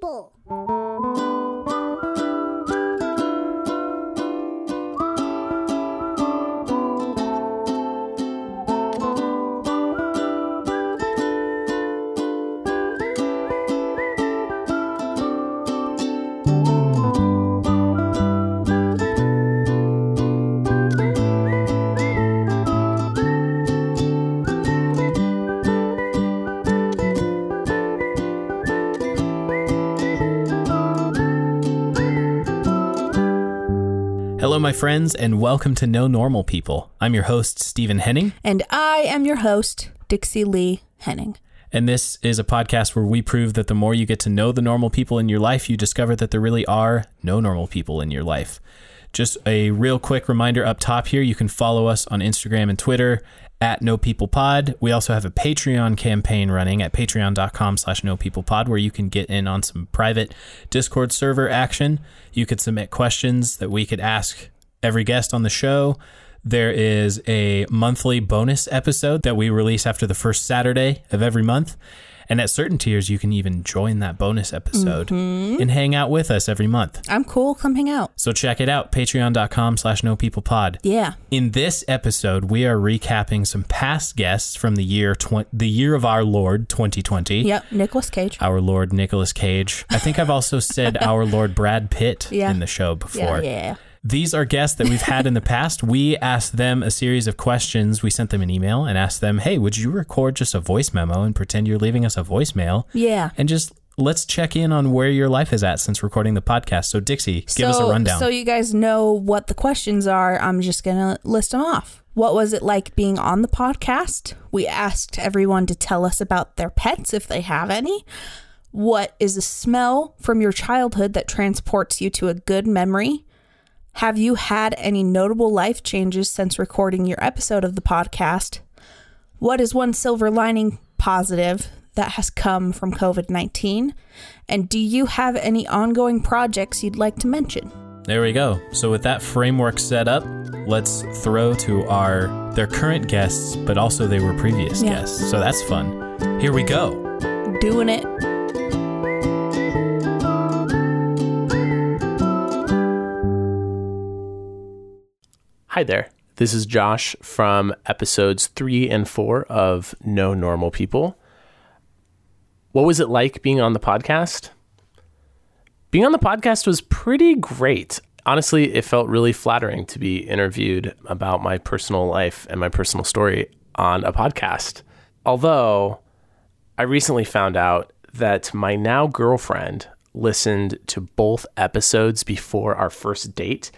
people. My friends, and welcome to No Normal People. I'm your host, Stephen Henning, And I am your host, Dixie Lee Henning. and this is a podcast where we prove that the more you get to know the normal people in your life, you discover that there really are no normal people in your life. Just a real quick reminder up top here you can follow us on Instagram and Twitter at No People Pod. We also have a Patreon campaign running at patreon.com slash No People Pod where you can get in on some private Discord server action. You could submit questions that we could ask every guest on the show. There is a monthly bonus episode that we release after the first Saturday of every month. And at certain tiers, you can even join that bonus episode mm-hmm. and hang out with us every month. I'm cool. Come hang out. So check it out, patreon.com slash no people pod. Yeah. In this episode, we are recapping some past guests from the year tw- the year of our Lord 2020. Yep. Nicolas Cage. Our Lord Nicolas Cage. I think I've also said our Lord Brad Pitt Yeah. in the show Yeah. before. Yeah. These are guests that we've had in the past. We asked them a series of questions. We sent them an email and asked them, hey, would you record just a voice memo and pretend you're leaving us a voicemail? Yeah. And just let's check in on where your life is at since recording the podcast. So, Dixie, give us a rundown. So you guys know what the questions are. I'm just gonna list them off. What was it like being on the podcast? We asked everyone to tell us about their pets if they have any. What is a smell from your childhood that transports you to a good memory? Have you had any notable life changes since recording your episode of the podcast? What is one silver lining positive that has come from COVID 19? And do you have any ongoing projects you'd like to mention? there we go. So, with that framework set up, let's throw to our their current guests, but also they were previous Yeah. guests. So that's fun. Here we go. Doing it. Hi there. This is Josh from episodes three and four of No Normal People. What was it like being on the podcast? Being on the podcast was pretty great. Honestly, it felt really flattering to be interviewed about my personal life and my personal story on a podcast. Although, I recently found out that my now girlfriend listened to both episodes before our first date,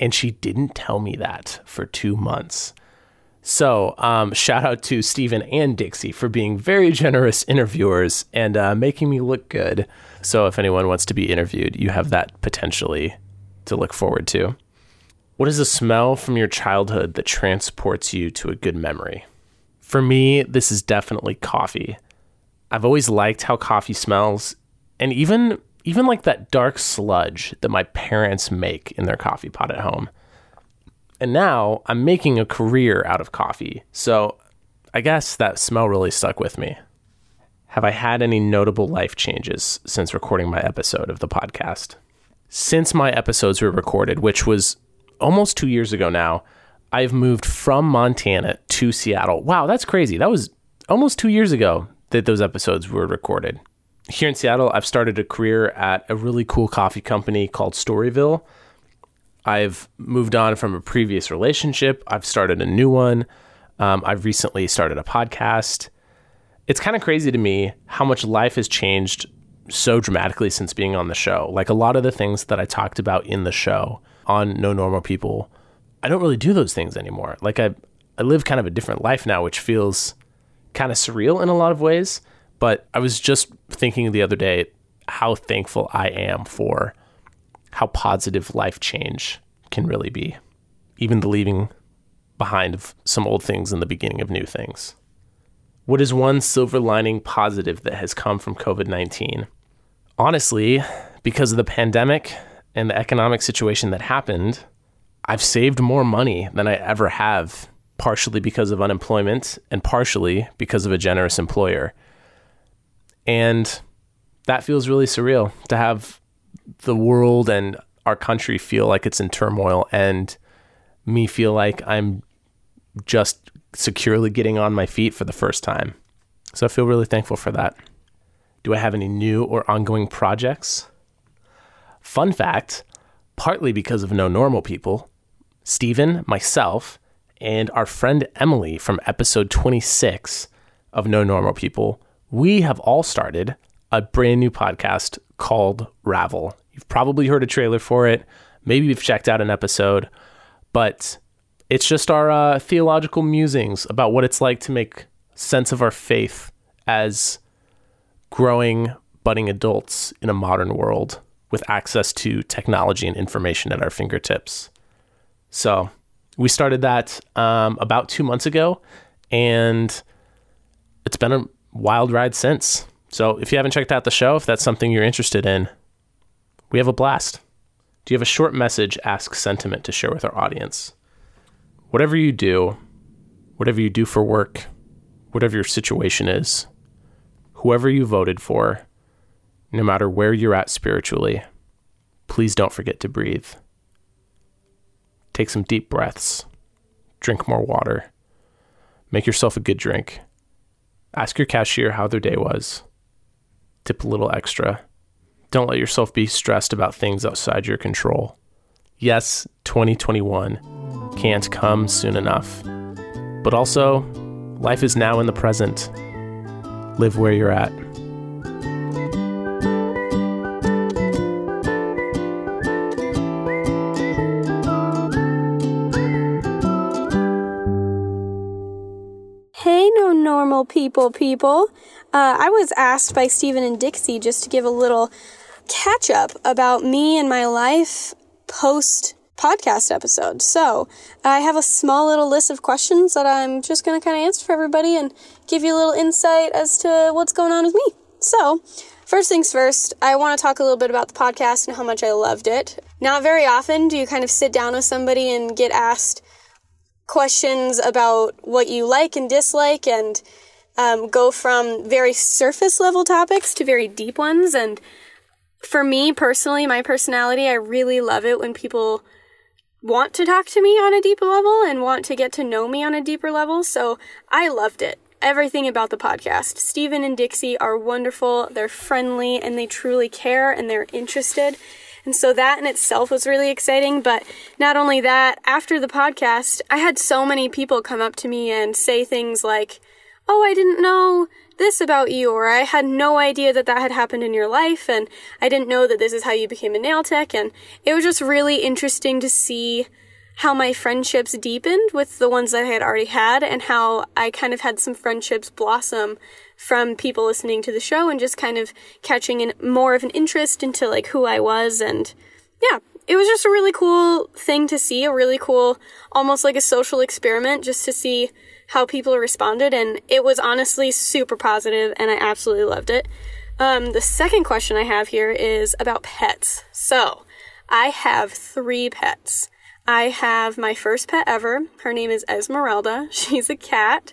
and she didn't tell me that for two months. So, um, shout out to Stephen and Dixie for being very generous interviewers and uh, making me look good. So, if anyone wants to be interviewed, you have that potentially to look forward to. What is a smell from your childhood that transports you to a good memory? For me, this is definitely coffee. I've always liked how coffee smells, and even even like that dark sludge that my parents make in their coffee pot at home. And now I'm making a career out of coffee. So I guess that smell really stuck with me. Have I had any notable life changes since recording my episode of the podcast? Since my episodes were recorded, which was almost two years ago now, I've moved from Montana to Seattle. Wow, that's crazy. That was almost two years ago that those episodes were recorded. Here in Seattle, I've started a career at a really cool coffee company called Storyville. I've moved on from a previous relationship. I've started a new one. Um, I've recently started a podcast. It's kind of crazy to me how much life has changed so dramatically since being on the show. Like a lot of the things that I talked about in the show on No Normal People, I don't really do those things anymore. Like I, I live kind of a different life now, which feels kind of surreal in a lot of ways. But I was just thinking the other day how thankful I am for how positive life change can really be. Even the leaving behind of some old things and the beginning of new things. What is one silver lining positive that has come from COVID 19? Honestly, because of the pandemic and the economic situation that happened, I've saved more money than I ever have, partially because of unemployment and partially because of a generous employer. And that feels really surreal to have the world and our country feel like it's in turmoil and me feel like I'm just securely getting on my feet for the first time. So I feel really thankful for that. Do I have any new or ongoing projects? Fun fact partly because of No Normal People, Stephen, myself, and our friend Emily from episode 26 of No Normal People, we have all started a brand new podcast called Ravel. You've probably heard a trailer for it. Maybe you've checked out an episode, but it's just our uh, theological musings about what it's like to make sense of our faith as growing, budding adults in a modern world with access to technology and information at our fingertips. So we started that um, about two months ago, and it's been a wild ride since. So if you haven't checked out the show, if that's something you're interested in, we have a blast. Do you have a short message, ask sentiment to share with our audience? Whatever you do, whatever you do for work, whatever your situation is, whoever you voted for, no matter where you're at spiritually, please don't forget to breathe. Take some deep breaths. Drink more water. Make yourself a good drink. Ask your cashier how their day was. Tip a little extra. Don't let yourself be stressed about things outside your control. Yes, 2021 can't come soon enough. But also, life is now in the present. Live where you're at. People, people. Uh, I was asked by Stephen and Dixie just to give a little catch up about me and my life post podcast episode. So I have a small little list of questions that I'm just going to kind of answer for everybody and give you a little insight as to what's going on with me. So, first things first, I want to talk a little bit about the podcast and how much I loved it. Not very often do you kind of sit down with somebody and get asked questions about what you like and dislike and um, go from very surface level topics to very deep ones. And for me personally, my personality, I really love it when people want to talk to me on a deeper level and want to get to know me on a deeper level. So I loved it. Everything about the podcast. Stephen and Dixie are wonderful. They're friendly and they truly care and they're interested. And so that in itself was really exciting. But not only that, after the podcast, I had so many people come up to me and say things like, Oh, I didn't know this about you, or I had no idea that that had happened in your life, and I didn't know that this is how you became a nail tech. And it was just really interesting to see how my friendships deepened with the ones that I had already had, and how I kind of had some friendships blossom from people listening to the show and just kind of catching in more of an interest into like who I was. And yeah, it was just a really cool thing to see, a really cool, almost like a social experiment just to see how people responded, and it was honestly super positive, and I absolutely loved it. Um, the second question I have here is about pets. So, I have three pets. I have my first pet ever. Her name is Esmeralda. She's a cat.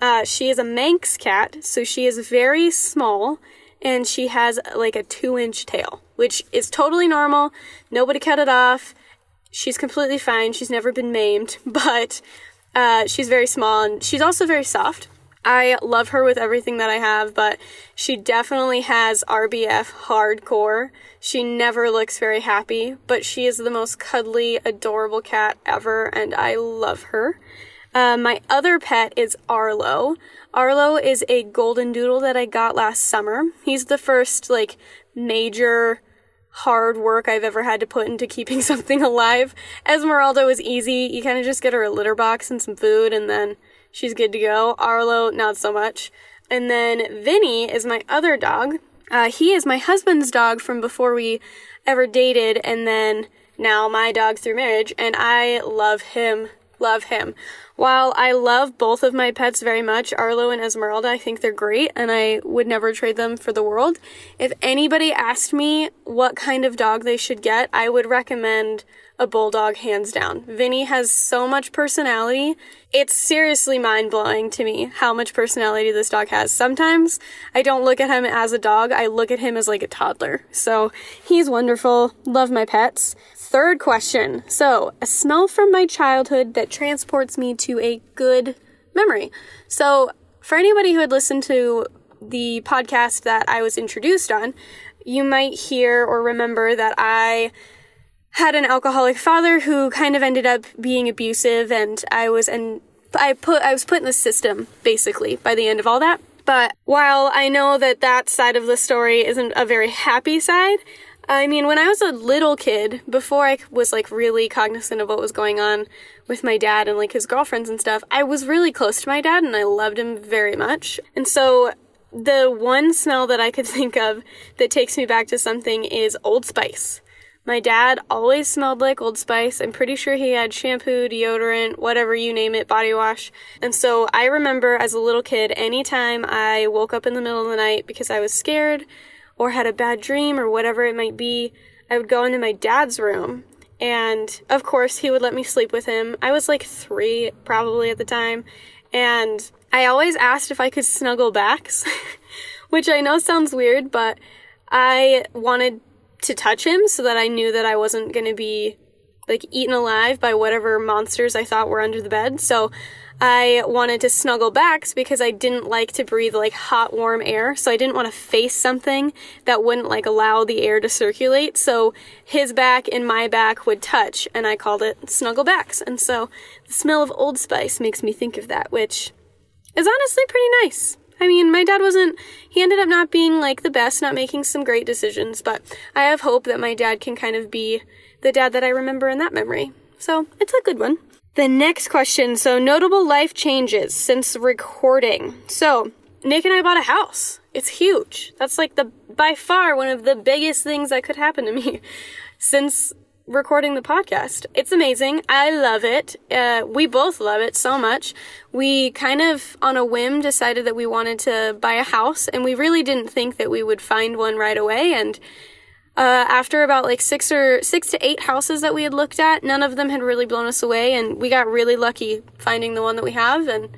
Uh, she is a Manx cat, so she is very small, and she has like a two inch tail, which is totally normal. Nobody cut it off. She's completely fine. She's never been maimed, but uh, she's very small and she's also very soft. I love her with everything that I have, but she definitely has RBF hardcore. She never looks very happy, but she is the most cuddly, adorable cat ever, and I love her. Uh, my other pet is Arlo. Arlo is a golden doodle that I got last summer. He's the first, like, major hard work I've ever had to put into keeping something alive. Esmeralda was easy. You kind of just get her a litter box and some food, and then she's good to go. Arlo, not so much. And then Vinny is my other dog. Uh, he is my husband's dog from before we ever dated, and then now my dog through marriage, and I love him. Love him. while I love both of my pets very much, Arlo and Esmeralda, I think they're great and I would never trade them for the world. If anybody asked me what kind of dog they should get, I would recommend a bulldog hands down. Vinny has so much personality. It's seriously mind blowing to me how much personality this dog has. Sometimes I don't look at him as a dog, I look at him as like a toddler. So he's wonderful. Love my pets. Third question. So, a smell from my childhood that transports me to a good memory. So, for anybody who had listened to the podcast that I was introduced on, you might hear or remember that I had an alcoholic father who kind of ended up being abusive and I was and I put I was put in the system basically by the end of all that. But while I know that that side of the story isn't a very happy side, I mean, when I was a little kid, before I was like really cognizant of what was going on with my dad and like his girlfriends and stuff, I was really close to my dad and I loved him very much. And so the one smell that I could think of that takes me back to something is Old Spice. My dad always smelled like Old Spice. I'm pretty sure he had shampoo, deodorant, whatever you name it, body wash. And so I remember as a little kid, anytime I woke up in the middle of the night because I was scared or had a bad dream or whatever it might be, I would go into my dad's room. And of course, he would let me sleep with him. I was like three, probably at the time. And I always asked if I could snuggle backs, which I know sounds weird, but I wanted to touch him so that I knew that I wasn't going to be like eaten alive by whatever monsters I thought were under the bed. So I wanted to snuggle backs because I didn't like to breathe like hot, warm air. So I didn't want to face something that wouldn't like allow the air to circulate. So his back and my back would touch, and I called it snuggle backs. And so the smell of Old Spice makes me think of that, which is honestly pretty nice. I mean, my dad wasn't, he ended up not being like the best, not making some great decisions, but I have hope that my dad can kind of be the dad that I remember in that memory. So it's a good one. The next question. So, notable life changes since recording. So, Nick and I bought a house. It's huge. That's like the by far one of the biggest things that could happen to me since recording the podcast. It's amazing. I love it. Uh, we both love it so much. We kind of, on a whim, decided that we wanted to buy a house, and we really didn't think that we would find one right away. And uh, after about like six or six to eight houses that we had looked at, none of them had really blown us away, and we got really lucky finding the one that we have, and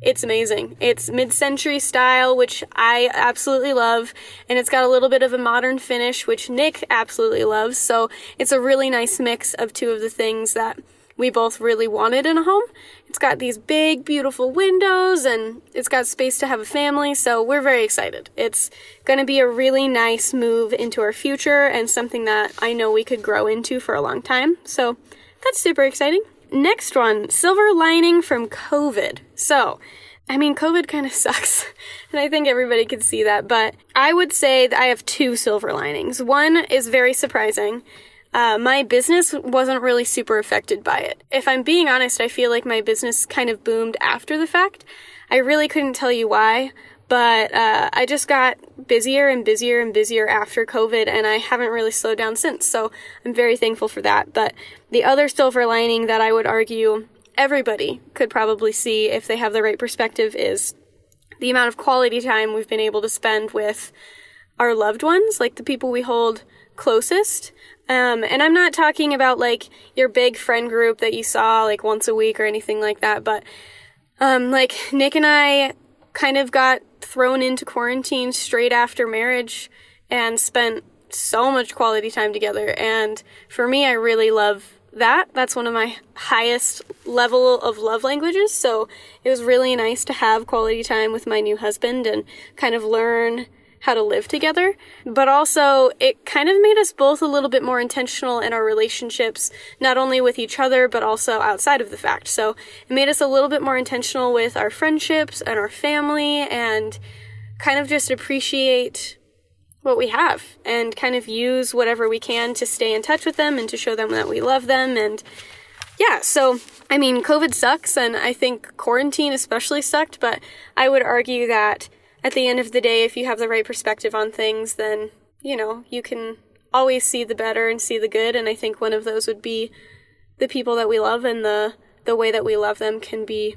it's amazing. It's mid-century style, which I absolutely love, and it's got a little bit of a modern finish, which Nick absolutely loves. So it's a really nice mix of two of the things that we both really wanted in a home. It's got these big, beautiful windows and it's got space to have a family, so we're very excited. It's going to be a really nice move into our future and something that I know we could grow into for a long time. So that's super exciting. Next one silver lining from COVID. So, I mean, COVID kind of sucks, and I think everybody could see that, but I would say that I have two silver linings. One is very surprising, uh, my business wasn't really super affected by it. If I'm being honest, I feel like my business kind of boomed after the fact. I really couldn't tell you why, but uh, I just got busier and busier and busier after COVID, and I haven't really slowed down since. So I'm very thankful for that. But the other silver lining that I would argue everybody could probably see if they have the right perspective is the amount of quality time we've been able to spend with our loved ones, like the people we hold closest. Um, and I'm not talking about like your big friend group that you saw like once a week or anything like that, but um, like Nick and I kind of got thrown into quarantine straight after marriage and spent so much quality time together. And for me, I really love that. That's one of my highest level of love languages. So it was really nice to have quality time with my new husband and kind of learn how to live together, but also it kind of made us both a little bit more intentional in our relationships, not only with each other, but also outside of the fact. So it made us a little bit more intentional with our friendships and our family and kind of just appreciate what we have and kind of use whatever we can to stay in touch with them and to show them that we love them and yeah, so I mean, COVID sucks, and I think quarantine especially sucked, but I would argue that at the end of the day, if you have the right perspective on things, then, you know, you can always see the better and see the good. And I think one of those would be the people that we love and the, the way that we love them can be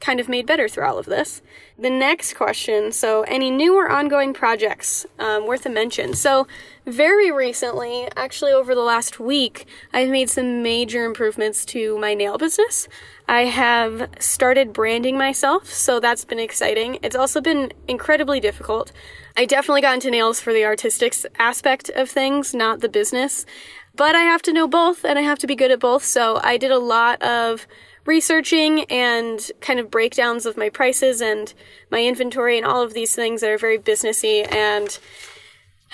kind of made better through all of this. The next question so, any new or ongoing projects um, worth a mention? So, very recently, actually over the last week, I've made some major improvements to my nail business. I have started branding myself, so that's been exciting. It's also been incredibly difficult. I definitely got into nails for the artistic aspect of things, not the business. But I have to know both and I have to be good at both. So I did a lot of researching and kind of breakdowns of my prices and my inventory and all of these things that are very businessy and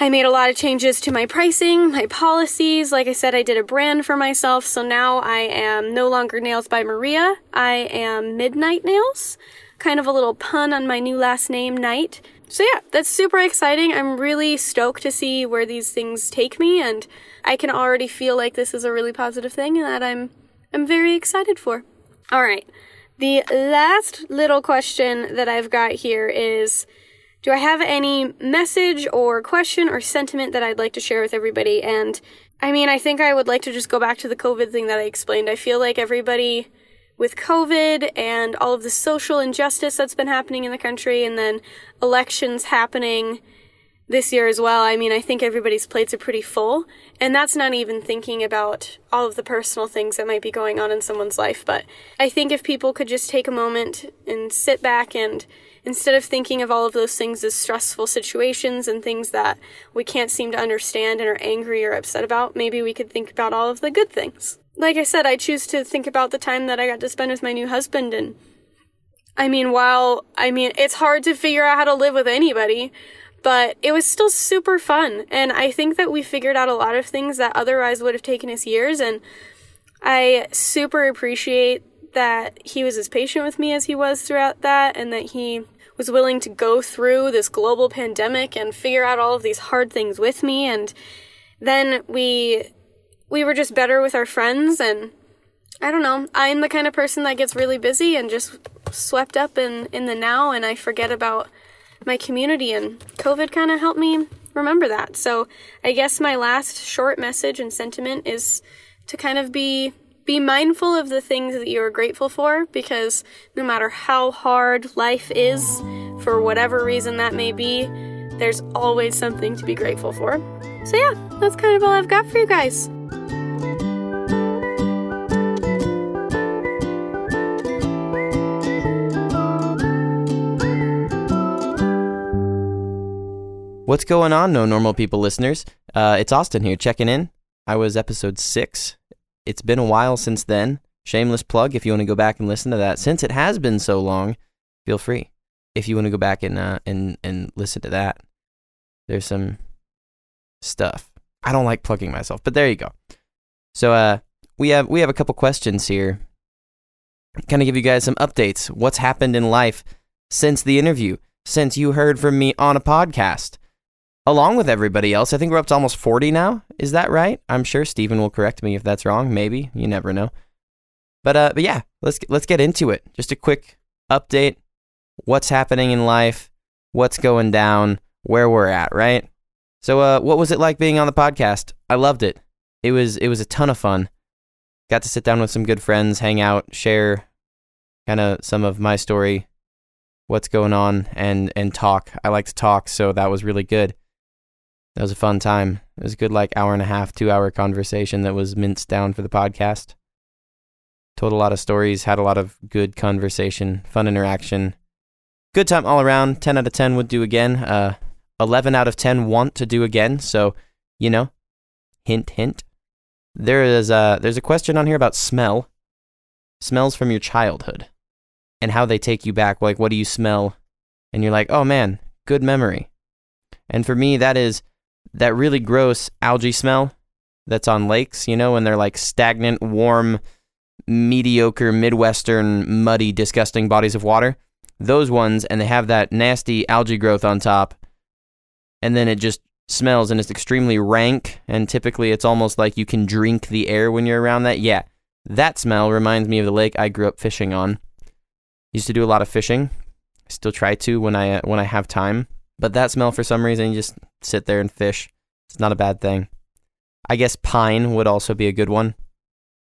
I made a lot of changes to my pricing, my policies. Like I said, I did a brand for myself. So now I am no longer Nails by Maria. I am Midnight Nails. Kind of a little pun on my new last name, Night. So yeah, that's super exciting. I'm really stoked to see where these things take me and I can already feel like this is a really positive thing and that I'm I'm very excited for. All right. The last little question that I've got here is do I have any message or question or sentiment that I'd like to share with everybody? And I mean, I think I would like to just go back to the COVID thing that I explained. I feel like everybody with COVID and all of the social injustice that's been happening in the country and then elections happening this year as well. I mean, I think everybody's plates are pretty full. And that's not even thinking about all of the personal things that might be going on in someone's life. But I think if people could just take a moment and sit back and instead of thinking of all of those things as stressful situations and things that we can't seem to understand and are angry or upset about, maybe we could think about all of the good things. Like I said, I choose to think about the time that I got to spend with my new husband and I mean, while I mean, it's hard to figure out how to live with anybody, but it was still super fun. And I think that we figured out a lot of things that otherwise would have taken us years. And I super appreciate that he was as patient with me as he was throughout that and that he was willing to go through this global pandemic and figure out all of these hard things with me and then we we were just better with our friends and I don't know. I'm the kind of person that gets really busy and just swept up in in the now and I forget about my community and COVID kind of helped me remember that. So, I guess my last short message and sentiment is to kind of be be mindful of the things that you are grateful for because no matter how hard life is, for whatever reason that may be, there's always something to be grateful for. So, yeah, that's kind of all I've got for you guys. What's going on, No Normal People listeners? Uh, it's Austin here checking in. I was episode six it's been a while since then. Shameless plug if you want to go back and listen to that. Since it has been so long, feel free. If you want to go back and uh, and and listen to that, there's some stuff. I don't like plugging myself, but there you go. So uh, we have we have a couple questions here. Kind of give you guys some updates. What's happened in life since the interview? Since you heard from me on a podcast? Along with everybody else. I think we're up to almost 40 now. Is that right? I'm sure Stephen will correct me if that's wrong. Maybe. You never know. But uh but yeah, let's let's get into it. Just a quick update. What's happening in life? What's going down? Where we're at, right? So uh what was it like being on the podcast? I loved it. It was it was a ton of fun. Got to sit down with some good friends, hang out, share kind of some of my story, what's going on and and talk. I like to talk, so that was really good. That was a fun time. It was a good, like, hour and a half, two hour conversation that was minced down for the podcast. Told a lot of stories, had a lot of good conversation, fun interaction. Good time all around. 10 out of 10 would do again. Uh, 11 out of 10 want to do again. So, you know, hint, hint. There is a, there's a question on here about smell. Smells from your childhood and how they take you back. Like, what do you smell? And you're like, oh man, good memory. And for me, that is that really gross algae smell that's on lakes, you know, when they're like stagnant, warm, mediocre, Midwestern, muddy, disgusting bodies of water. Those ones, and they have that nasty algae growth on top. And then it just smells and it's extremely rank. And typically it's almost like you can drink the air when you're around that. Yeah, that smell reminds me of the lake I grew up fishing on. Used to do a lot of fishing. Still try to when I uh, when I have time. But that smell, for some reason, just sit there and fish. It's not a bad thing. I guess pine would also be a good one.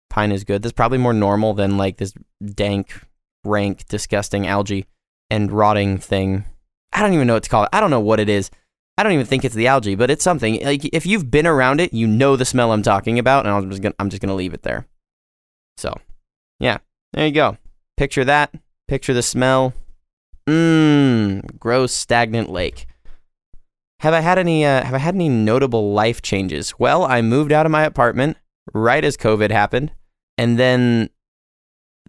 pine is good. That's probably more normal than like this dank, rank, disgusting algae and rotting thing. I don't even know what to call it. I don't know what it is. I don't even think it's the algae, but it's something. Like if you've been around it, you know the smell I'm talking about, and I'm just gonna I'm just gonna leave it there. So, yeah, there you go. Picture that. Picture the smell. Mmm, gross, stagnant lake. Have I had any? Uh, have I had any notable life changes? Well, I moved out of my apartment right as COVID happened, and then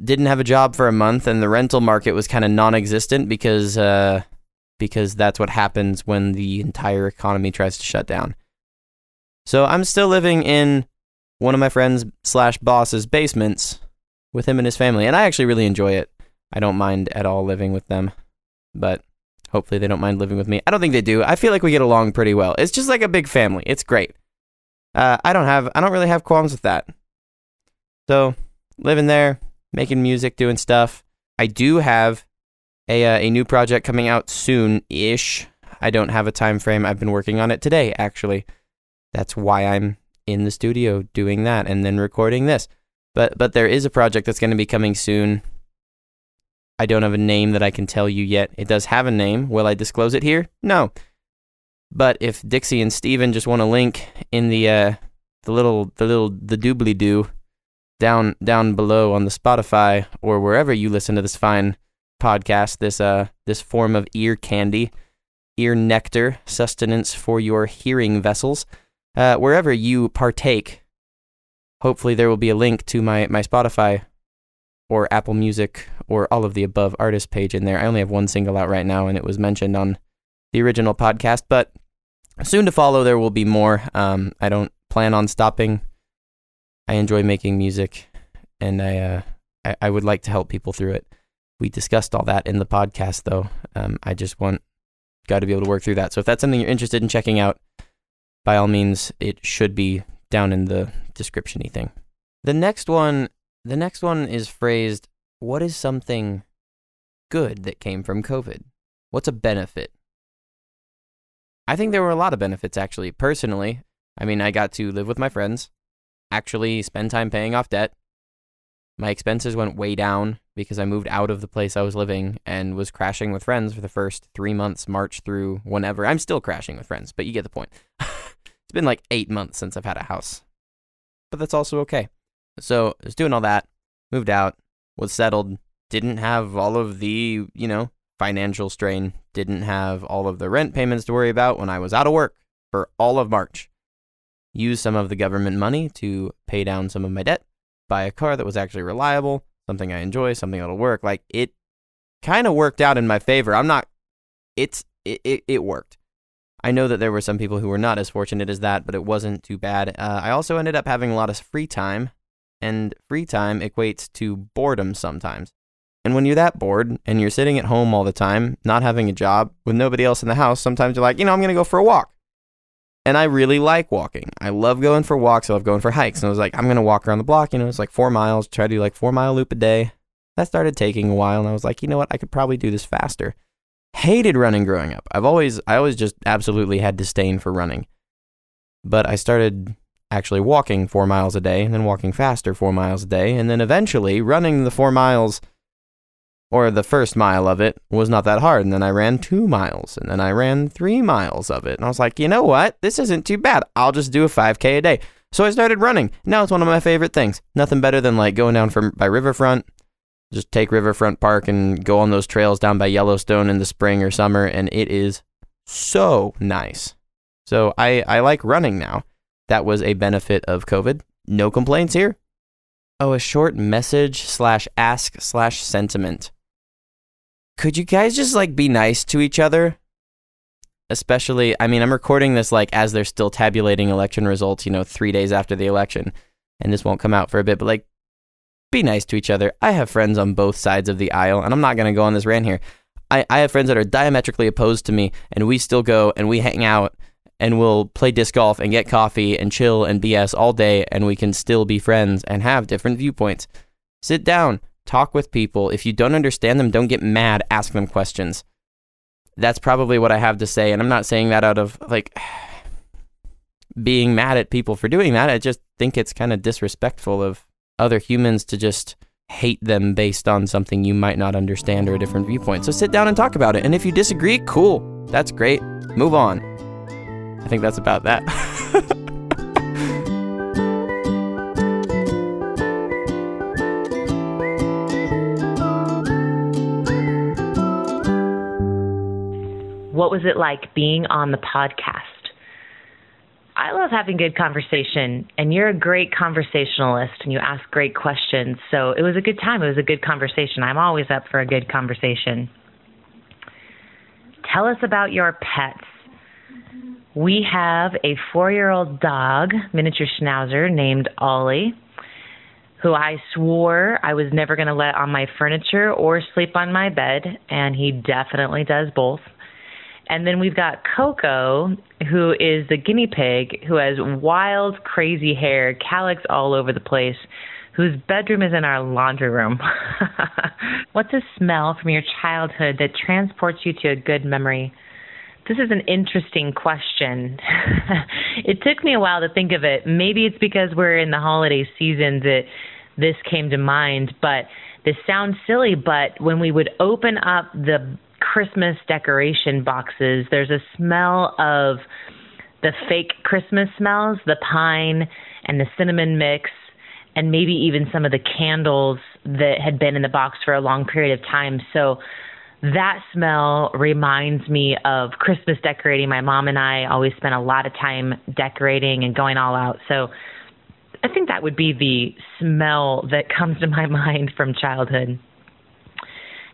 didn't have a job for a month, and the rental market was kind of non-existent because uh, because that's what happens when the entire economy tries to shut down. So I'm still living in one of my friends slash boss's basements with him and his family, and I actually really enjoy it. I don't mind at all living with them, but hopefully they don't mind living with me. I don't think they do. I feel like we get along pretty well. It's just like a big family. It's great. Uh, I don't have I don't really have qualms with that. So living there, making music, doing stuff. I do have a uh, a new project coming out soon ish. I don't have a time frame. I've been working on it today actually. That's why I'm in the studio doing that and then recording this. But but there is a project that's going to be coming soon. I don't have a name that I can tell you yet. It does have a name. Will I disclose it here? No. But if Dixie and Stephen just want to link in the uh, the little the little the doobly doo down down below on the Spotify or wherever you listen to this fine podcast, this uh this form of ear candy, ear nectar, sustenance for your hearing vessels, uh, wherever you partake. Hopefully, there will be a link to my my Spotify or Apple Music or all of the above artist page in there. I only have one single out right now, and it was mentioned on the original podcast, but soon to follow, there will be more. Um, I don't plan on stopping. I enjoy making music, and I, uh, I, I would like to help people through it. We discussed all that in the podcast, though. Um, I just want got to be able to work through that. So if that's something you're interested in checking out, by all means, it should be down in the descriptiony thing. The next one, the next one is phrased, "What is something good that came from COVID? What's a benefit?" I think there were a lot of benefits actually. Personally, I mean, I got to live with my friends, actually spend time paying off debt. My expenses went way down because I moved out of the place I was living and was crashing with friends for the first three months, March through whenever. I'm still crashing with friends, but you get the point. it's been like eight months since I've had a house, but that's also okay. So I was doing all that, moved out, was settled, didn't have all of the, you know, financial strain, didn't have all of the rent payments to worry about when I was out of work for all of March. Used some of the government money to pay down some of my debt, buy a car that was actually reliable, something I enjoy, something that'll work. Like it kind of worked out in my favor. I'm not it's it, it, it worked. I know that there were some people who were not as fortunate as that, but it wasn't too bad. Uh, I also ended up having a lot of free time, and free time equates to boredom sometimes. And when you're that bored and you're sitting at home all the time, not having a job, with nobody else in the house, sometimes you're like, you know, I'm going to go for a walk. And I really like walking. I love going for walks. I love going for hikes. And I was like, I'm going to walk around the block. You know, it's like four miles, try to do like four mile loop a day. That started taking a while. And I was like, you know what? I could probably do this faster. Hated running growing up. I've always, I always just absolutely had disdain for running. But I started actually walking four miles a day and then walking faster four miles a day. And then eventually running the four miles or the first mile of it was not that hard. And then I ran two miles and then I ran three miles of it. And I was like, you know what? This isn't too bad. I'll just do a 5K a day. So I started running. Now it's one of my favorite things. Nothing better than like going down from by Riverfront, just take Riverfront Park and go on those trails down by Yellowstone in the spring or summer. And it is so nice. So I, I like running now. That was a benefit of COVID. No complaints here. Oh, a short message slash ask slash sentiment could you guys just like be nice to each other? Especially, I mean, I'm recording this like as they're still tabulating election results, you know, three days after the election, and this won't come out for a bit, but like, be nice to each other. I have friends on both sides of the aisle, and I'm not going to go on this rant here. I, I have friends that are diametrically opposed to me, and we still go and we hang out and we'll play disc golf and get coffee and chill and BS all day, and we can still be friends and have different viewpoints. Sit down, Talk with people. If you don't understand them, don't get mad. Ask them questions. That's probably what I have to say. And I'm not saying that out of like being mad at people for doing that. I just think it's kind of disrespectful of other humans to just hate them based on something you might not understand or a different viewpoint. So sit down and talk about it. And if you disagree, cool. That's great. Move on. I think that's about that. What was it like being on the podcast? I love having good conversation, and you're a great conversationalist, and you ask great questions. So it was a good time. It was a good conversation. I'm always up for a good conversation. Tell us about your pets. We have a four year old dog, miniature schnauzer, named Ollie, who I swore I was never going to let on my furniture or sleep on my bed, and he definitely does both. And then we've got Coco, who is the guinea pig, who has wild, crazy hair, calyx all over the place, whose bedroom is in our laundry room. What's a smell from your childhood that transports you to a good memory? This is an interesting question. it took me a while to think of it. Maybe it's because we're in the holiday season that this came to mind, but this sounds silly, but when we would open up the Christmas decoration boxes, there's a smell of the fake Christmas smells, the pine and the cinnamon mix, and maybe even some of the candles that had been in the box for a long period of time. So that smell reminds me of Christmas decorating. My mom and I always spent a lot of time decorating and going all out. So I think that would be the smell that comes to my mind from childhood.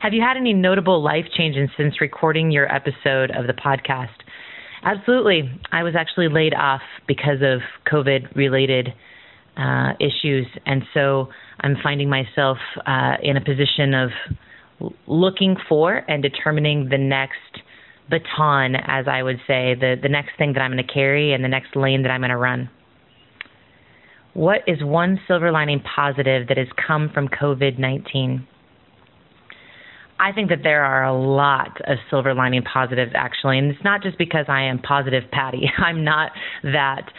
Have you had any notable life changes since recording your episode of the podcast? Absolutely. I was actually laid off because of COVID related uh, issues. And so I'm finding myself uh, in a position of looking for and determining the next baton, as I would say, the, the next thing that I'm going to carry and the next lane that I'm going to run. What is one silver lining positive that has come from COVID 19? I think that there are a lot of silver lining positives actually, and it's not just because I am positive Patty. I'm not that.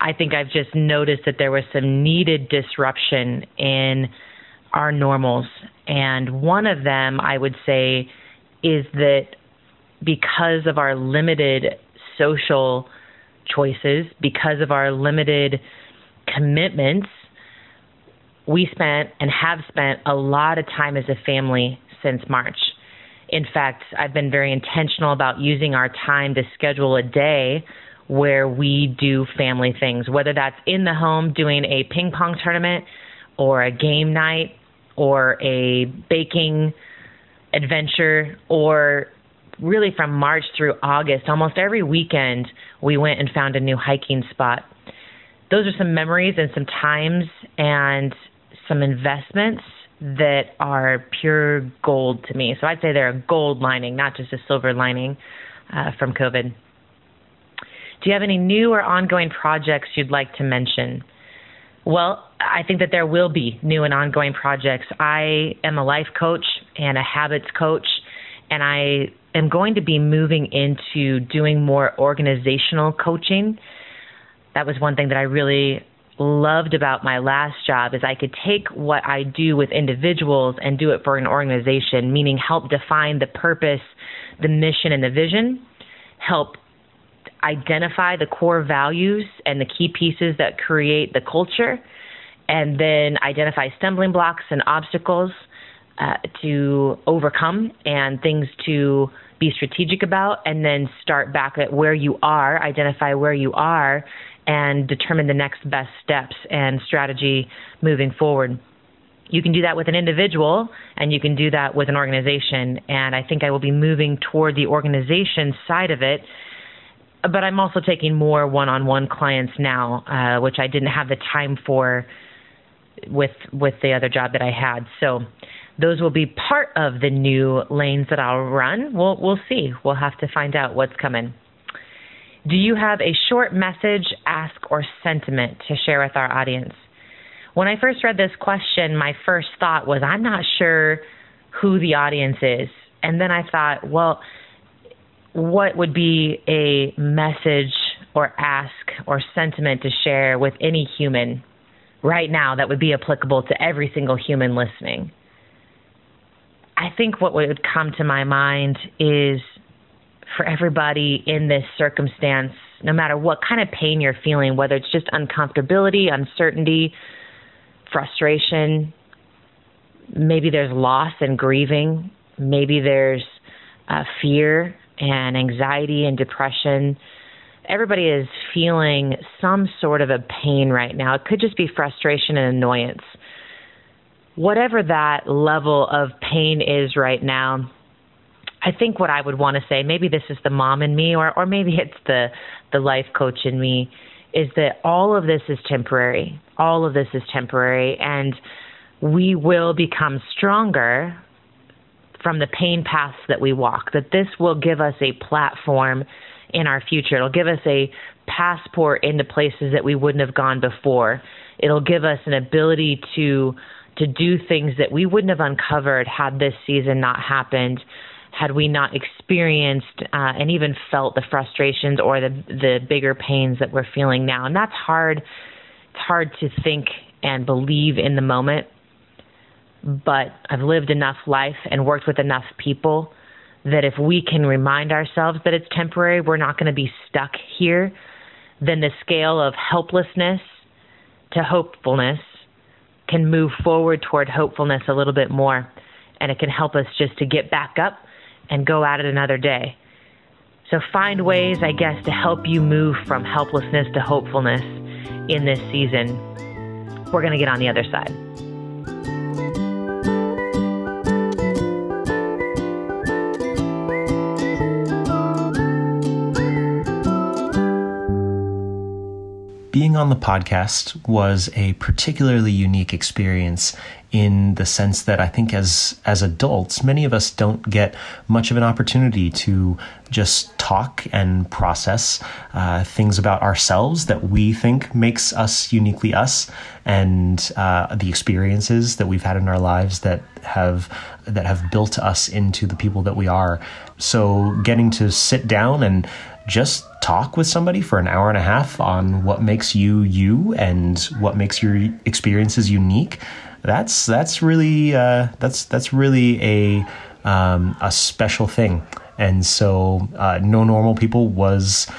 I think I've just noticed that there was some needed disruption in our normals, and one of them I would say is that because of our limited social choices, because of our limited commitments, we spent and have spent a lot of time as a family since March. In fact, I've been very intentional about using our time to schedule a day where we do family things, whether that's in the home doing a ping pong tournament or a game night or a baking adventure or really from March through August, almost every weekend we went and found a new hiking spot. Those are some memories and some times and some investments that are pure gold to me. So I'd say they're a gold lining, not just a silver lining uh, from COVID. Do you have any new or ongoing projects you'd like to mention? Well, I think that there will be new and ongoing projects. I am a life coach and a habits coach, and I am going to be moving into doing more organizational coaching. That was one thing that I really loved about my last job is I could take what I do with individuals and do it for an organization, meaning help define the purpose, the mission, and the vision, help identify the core values and the key pieces that create the culture, and then identify stumbling blocks and obstacles uh, to overcome and things to be strategic about, and then start back at where you are, identify where you are, and determine the next best steps and strategy moving forward. You can do that with an individual and you can do that with an organization. And I think I will be moving toward the organization side of it. But I'm also taking more one on one clients now, uh, which I didn't have the time for with with the other job that I had. So those will be part of the new lanes that I'll run. We'll we'll see. We'll have to find out what's coming. Do you have a short message, ask, or sentiment to share with our audience? When I first read this question, my first thought was, I'm not sure who the audience is. And then I thought, well, what would be a message or ask or sentiment to share with any human, right now that would be applicable to every single human listening. I think what would come to my mind is for everybody in this circumstance, no matter what kind of pain you're feeling, whether it's just uncomfortability, uncertainty, frustration, maybe there's loss and grieving, maybe there's uh, fear and anxiety and depression. Everybody is feeling some sort of a pain right now. It could just be frustration and annoyance. Whatever that level of pain is right now, I think what I would want to say, maybe this is the mom in me, or or maybe it's the the life coach in me, is that all of this is temporary. All of this is temporary, and we will become stronger from the pain paths that we walk. That this will give us a platform in our future. It'll give us a passport into places that we wouldn't have gone before. It'll give us an ability to to do things that we wouldn't have uncovered had this season not happened had we not experienced uh, and even felt the frustrations or the the bigger pains that we're feeling now. And that's hard. It's hard to think and believe in the moment. But I've lived enough life and worked with enough people that if we can remind ourselves that it's temporary, we're not going to be stuck here, then the scale of helplessness to hopefulness can move forward toward hopefulness a little bit more. And it can help us just to get back up and go at it another day. So find ways, I guess, to help you move from helplessness to hopefulness in this season. We're going to get on the other side. Being on the podcast was a particularly unique experience in the sense that I think as as adults, many of us don't get much of an opportunity to just talk and process uh, things about ourselves that we think makes us uniquely us, and uh, the experiences that we've had in our lives that have that have built us into the people that we are. So getting to sit down and just talk with somebody for an hour and a half on what makes you you and what makes your experiences unique that's that's really uh, that's that's really a um, a special thing. And so uh, no normal people was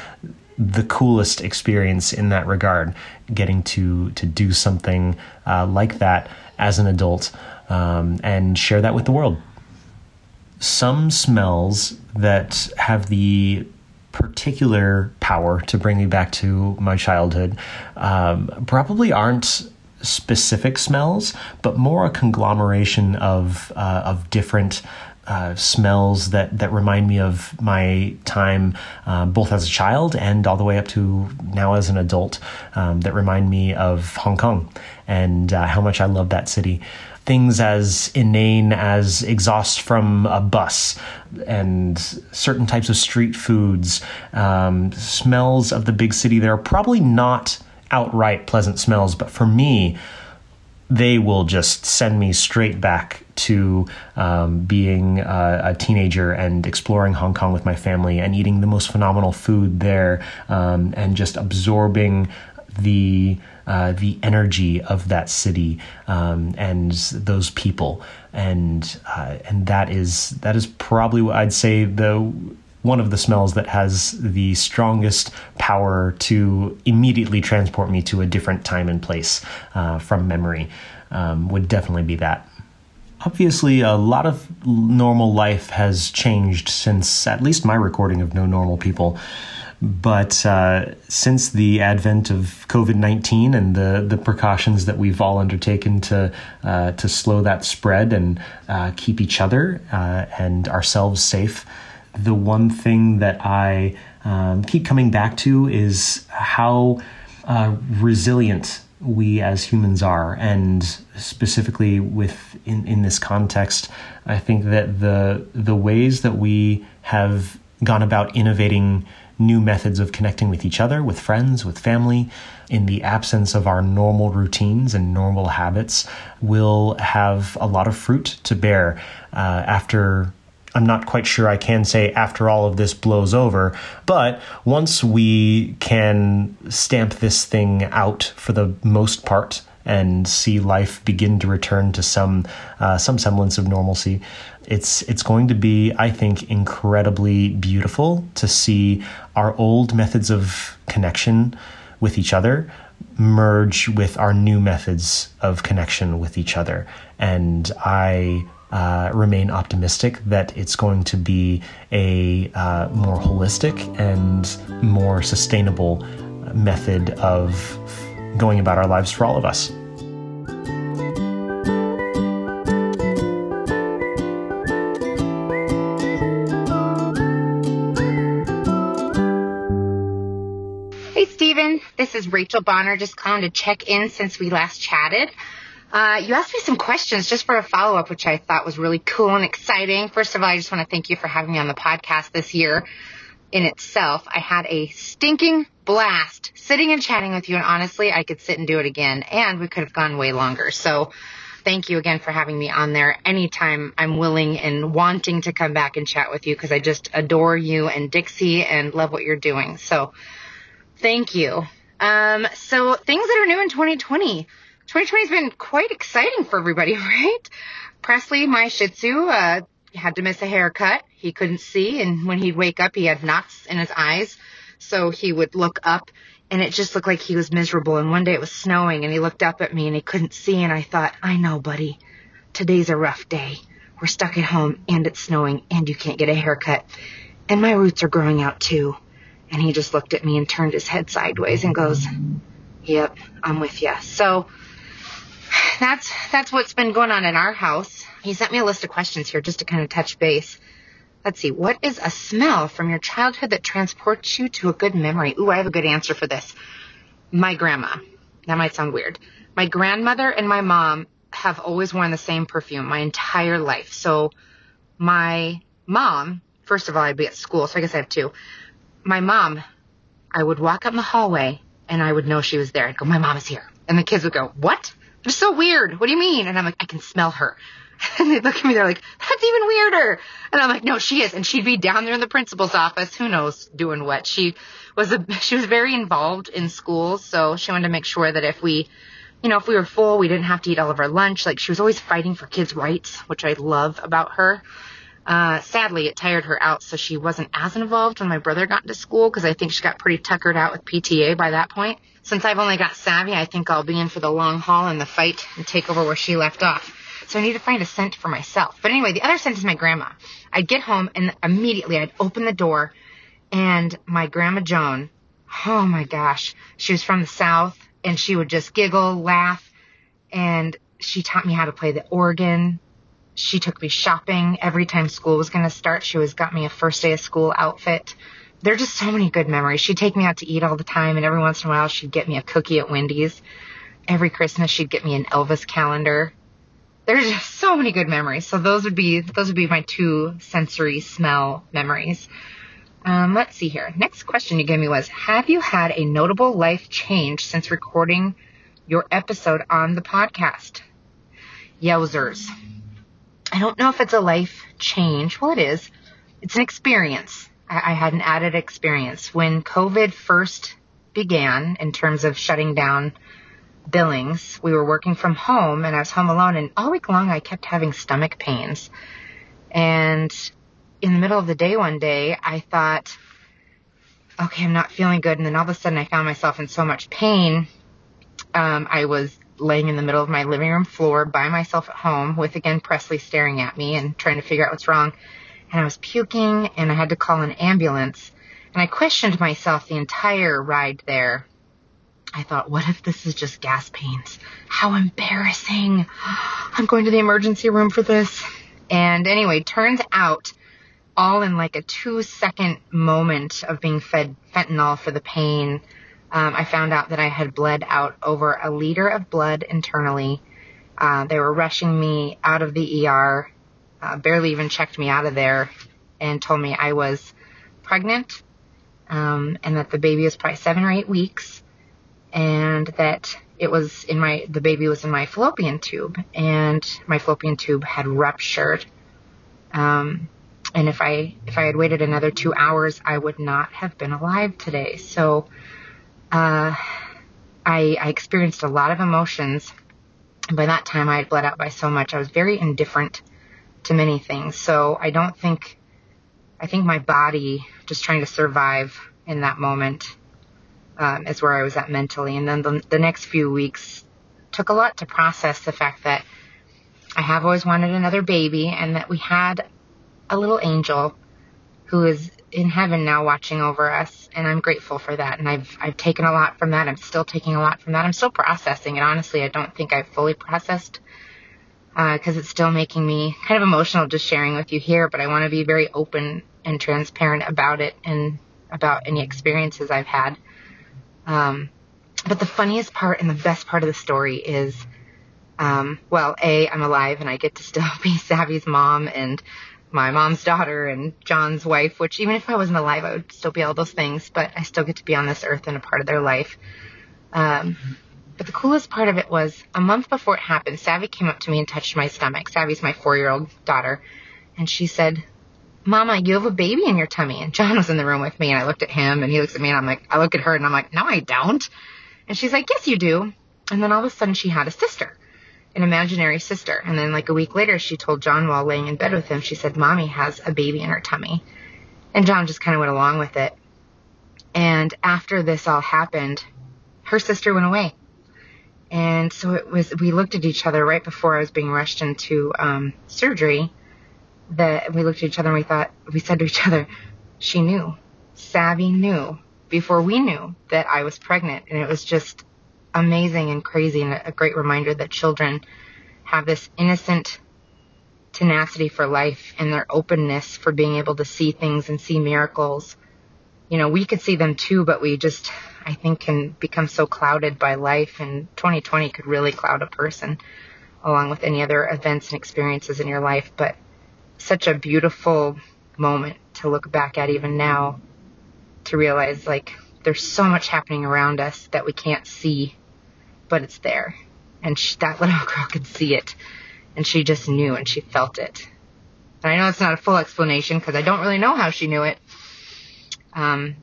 the coolest experience in that regard getting to to do something uh, like that as an adult um, and share that with the world. Some smells that have the particular power to bring me back to my childhood um, probably aren't specific smells, but more a conglomeration of uh, of different. Uh, smells that, that remind me of my time uh, both as a child and all the way up to now as an adult um, that remind me of Hong Kong and uh, how much I love that city things as inane as exhaust from a bus and certain types of street foods, um, smells of the big city. They're probably not outright pleasant smells, but for me, they will just send me straight back to um, being a, a, teenager and exploring Hong Kong with my family and eating the most phenomenal food there um, and just absorbing the uh, the energy of that city um, and those people, and uh, and that is that is probably what I'd say the one of the smells that has the strongest power to immediately transport me to a different time and place uh, from memory um, would definitely be that. Obviously, a lot of normal life has changed since at least my recording of No Normal People. But uh, since the advent of COVID nineteen and the the precautions that we've all undertaken to uh, to slow that spread and uh, keep each other uh, and ourselves safe, the one thing that I um, keep coming back to is how uh, resilient we as humans are. And specifically with in, in this context i think that the the ways that we have gone about innovating new methods of connecting with each other, with friends, with family, in the absence of our normal routines and normal habits, will have a lot of fruit to bear uh, after. I'm not quite sure I can say after all of this blows over, but once we can stamp this thing out for the most part and see life begin to return to some uh, some semblance of normalcy. It's it's going to be, I think, incredibly beautiful to see our old methods of connection with each other merge with our new methods of connection with each other. And I uh, remain optimistic that it's going to be a uh, more holistic and more sustainable method of going about our lives for all of us. Bonner, just calling to check in since we last chatted. Uh, you asked me some questions just for a follow up, which I thought was really cool and exciting. First of all, I just want to thank you for having me on the podcast this year. In itself, I had a stinking blast sitting and chatting with you, and honestly, I could sit and do it again, and we could have gone way longer. So, thank you again for having me on there. Anytime I'm willing and wanting to come back and chat with you because I just adore you and Dixie and love what you're doing. So, thank you. Um, so, things that are new in 2020. 2020 has been quite exciting for everybody, right? Presley, my Shih Tzu, uh, had to miss a haircut. He couldn't see, and when he'd wake up, he had knots in his eyes. So he would look up, and it just looked like he was miserable. And one day it was snowing, and he looked up at me, and he couldn't see. And I thought, I know, buddy, today's a rough day. We're stuck at home, and it's snowing, and you can't get a haircut. And my roots are growing out too. And he just looked at me and turned his head sideways and goes, Yep, I'm with you. So that's that's what's been going on in our house. He sent me a list of questions here just to kind of touch base. Let's see. What is a smell from your childhood that transports you to a good memory? Ooh, I have a good answer for this. My grandma. That might sound weird. My grandmother and my mom have always worn the same perfume my entire life. So my mom, first of all, I'd be at school, so I guess I have two. My mom, I would walk up in the hallway and I would know she was there. I'd go, my mom is here. And the kids would go, what? It's so weird. What do you mean? And I'm like, I can smell her. And they'd look at me, they're like, that's even weirder. And I'm like, no, she is. And she'd be down there in the principal's office, who knows doing what. She was a, she was very involved in schools. So she wanted to make sure that if we, you know, if we were full, we didn't have to eat all of our lunch. Like she was always fighting for kids' rights, which I love about her. Uh, sadly, it tired her out, so she wasn't as involved when my brother got into school because I think she got pretty tuckered out with PTA by that point. Since I've only got savvy, I think I'll be in for the long haul and the fight and take over where she left off. So I need to find a scent for myself. But anyway, the other scent is my grandma. I'd get home and immediately I'd open the door and my grandma Joan, oh my gosh, she was from the South and she would just giggle, laugh, and she taught me how to play the organ. She took me shopping every time school was going to start. She always got me a first day of school outfit. There are just so many good memories. She'd take me out to eat all the time, and every once in a while, she'd get me a cookie at Wendy's. Every Christmas, she'd get me an Elvis calendar there's just so many good memories. So those would be those would be my two sensory smell memories. Um, let's see here. Next question you gave me was: Have you had a notable life change since recording your episode on the podcast? Yowzers. I don't know if it's a life change. Well, it is. It's an experience. I, I had an added experience when COVID first began in terms of shutting down Billings. We were working from home and I was home alone and all week long I kept having stomach pains. And in the middle of the day one day, I thought, okay, I'm not feeling good. And then all of a sudden I found myself in so much pain. Um, I was laying in the middle of my living room floor by myself at home with again Presley staring at me and trying to figure out what's wrong. And I was puking and I had to call an ambulance. And I questioned myself the entire ride there I thought, what if this is just gas pains? How embarrassing. I'm going to the emergency room for this. And anyway, turns out all in like a two second moment of being fed fentanyl for the pain, um, I found out that I had bled out over a liter of blood internally. Uh, they were rushing me out of the ER, uh, barely even checked me out of there, and told me I was pregnant um, and that the baby was probably seven or eight weeks and that it was in my the baby was in my fallopian tube and my fallopian tube had ruptured um, and if i if i had waited another two hours i would not have been alive today so uh, I, I experienced a lot of emotions. By that time, I had bled out by so much. I was very indifferent to many things. So I don't think, I think my body just trying to survive in that moment um, is where I was at mentally. And then the, the next few weeks took a lot to process the fact that I have always wanted another baby and that we had a little angel who is in heaven now watching over us and I'm grateful for that and I've I've taken a lot from that. I'm still taking a lot from that. I'm still processing it. Honestly, I don't think I've fully processed because uh, it's still making me kind of emotional just sharing with you here, but I want to be very open and transparent about it and about any experiences I've had. Um, but the funniest part and the best part of the story is, um, well, A, I'm alive and I get to still be Savvy's mom and my mom's daughter and John's wife, which even if I wasn't alive, I would still be all those things, but I still get to be on this earth and a part of their life. Um, but the coolest part of it was a month before it happened, Savvy came up to me and touched my stomach. Savvy's my four year old daughter. And she said, Mama, you have a baby in your tummy. And John was in the room with me and I looked at him and he looks at me and I'm like, I look at her and I'm like, no, I don't. And she's like, yes, you do. And then all of a sudden she had a sister an imaginary sister. And then like a week later, she told John while laying in bed with him, she said, Mommy has a baby in her tummy. And John just kind of went along with it. And after this all happened, her sister went away. And so it was, we looked at each other right before I was being rushed into um, surgery. That we looked at each other and we thought, we said to each other, she knew. Savvy knew before we knew that I was pregnant. And it was just amazing and crazy and a great reminder that children have this innocent tenacity for life and their openness for being able to see things and see miracles. You know, we could see them too, but we just, I think, can become so clouded by life, and 2020 could really cloud a person along with any other events and experiences in your life. But such a beautiful moment to look back at even now to realize like there's so much happening around us that we can't see but it's there. And she, that little girl could see it. And she just knew and she felt it. And I know it's not a full explanation because I don't really know how she knew it. Um,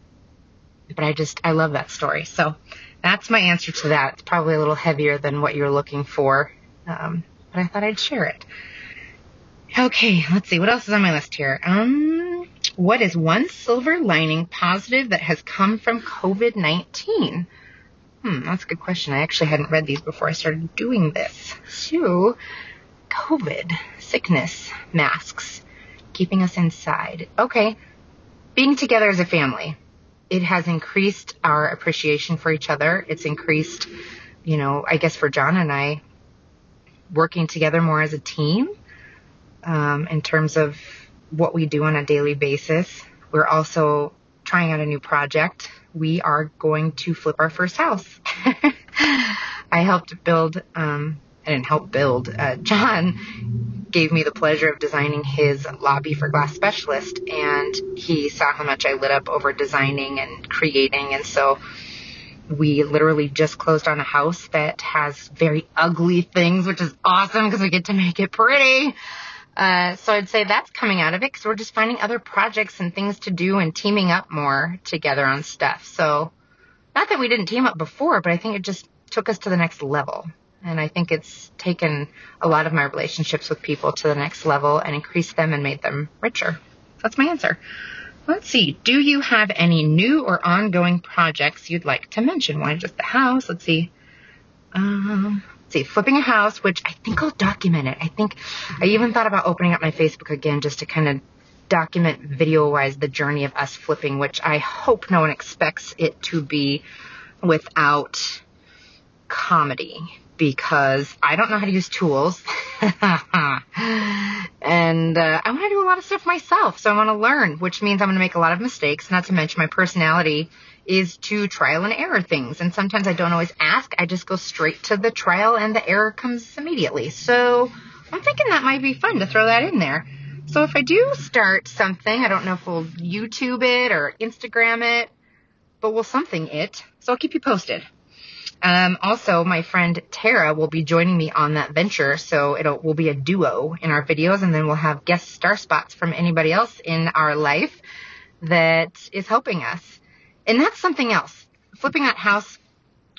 but I just, I love that story. So that's my answer to that. It's probably a little heavier than what you're looking for. Um, but I thought I'd share it. Okay, let's see. What else is on my list here? Um, what is one silver lining positive that has come from COVID 19? Hmm, that's a good question. I actually hadn't read these before I started doing this. So, COVID, sickness, masks, keeping us inside. Okay, being together as a family. It has increased our appreciation for each other. It's increased, you know, I guess for John and I, working together more as a team um, in terms of what we do on a daily basis. We're also trying out a new project we are going to flip our first house. I helped build, um, I didn't help build, uh, John gave me the pleasure of designing his lobby for glass specialist and he saw how much I lit up over designing and creating and so we literally just closed on a house that has very ugly things, which is awesome because we get to make it pretty. Uh, so I'd say that's coming out of it because we're just finding other projects and things to do and teaming up more together on stuff. So not that we didn't team up before, but I think it just took us to the next level. And I think it's taken a lot of my relationships with people to the next level and increased them and made them richer. That's my answer. Let's see. Do you have any new or ongoing projects you'd like to mention? Why just the house? Let's see. Um, see, flipping a house, which I think I'll document it. I think I even thought about opening up my Facebook again just to kind of document video wise the journey of us flipping, which I hope no one expects it to be without comedy because I don't know how to use tools. and uh, I want to do a lot of stuff myself. So I want to learn, which means I'm going to make a lot of mistakes, not to mention my personality is to trial and error things. And sometimes I don't always ask. I just go straight to the trial and the error comes immediately. So I'm thinking that might be fun to throw that in there. So if I do start something, I don't know if we'll YouTube it or Instagram it, but we'll something it. So I'll keep you posted. Um, also, my friend Tara will be joining me on that venture, so it will be a duo in our videos, and then we'll have guest star spots from anybody else in our life that is helping us. And that's something else. Flipping that house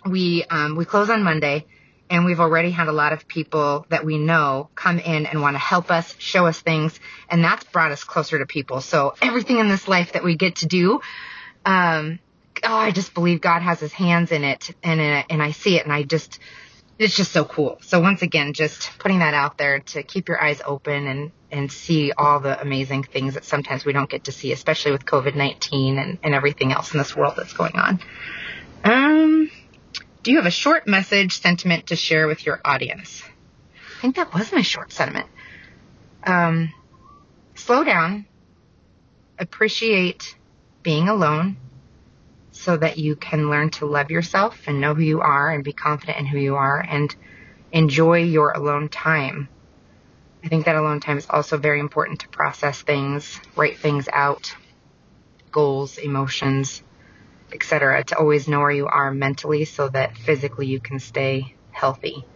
we um, we close on Monday, and we've already had a lot of people that we know come in and want to help us, show us things, and that's brought us closer to people. So everything in this life that we get to do, um, oh, I just believe God has His hands in it, and and I see it, and I just it's just so cool. So once again, just putting that out there to keep your eyes open and and see all the amazing things that sometimes we don't get to see, especially with COVID nineteen and, and everything else in this world that's going on. Um, do you have a short message sentiment to share with your audience? I think that was my short sentiment. Um, slow down, appreciate being alone so that you can learn to love yourself and know who you are and be confident in who you are and enjoy your alone time. I think that alone time is also very important to process things, write things out, goals, emotions, etc. To always know where you are mentally so that physically you can stay healthy.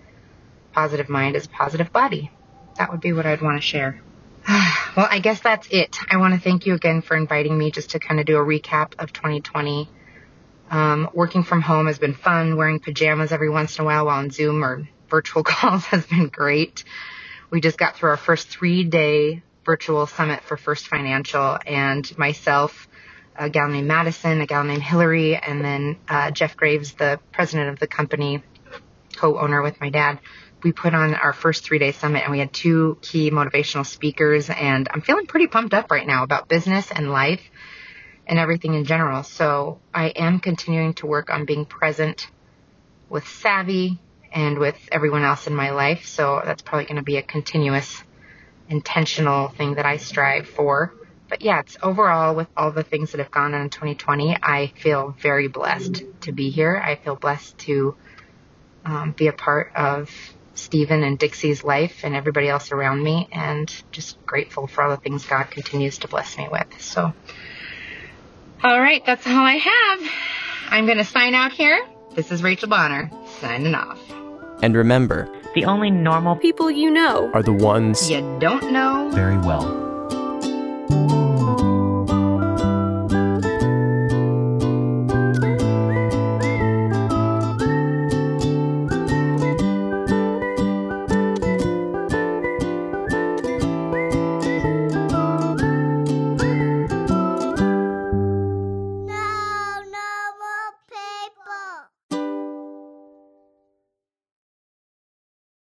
Positive mind is positive body. That would be what I'd want to share. well, I guess that's it. I want to thank you again for inviting me just to kind of do a recap of 2020. Um, working from home has been fun. Wearing pajamas every once in a while while on Zoom or virtual calls has been great. We just got through our first three day virtual summit for First Financial and myself, a gal named Madison, a gal named Hillary, and then uh, Jeff Graves, the president of the company, co-owner with my dad. We put on our first three day summit and we had two key motivational speakers and I'm feeling pretty pumped up right now about business and life and everything in general. So I am continuing to work on being present with Savvy and with everyone else in my life. So that's probably going to be a continuous intentional thing that I strive for but yeah, it's overall with all the things that have gone on in 2020, I feel very blessed to be here. I feel blessed to um, be a part of Stephen and Dixie's life and everybody else around me, and just grateful for all the things God continues to bless me with. So, all right, that's all I have. I'm going to sign out here. This is Rachel Bonner signing off. And remember, the only normal people you know are the ones you don't know very well.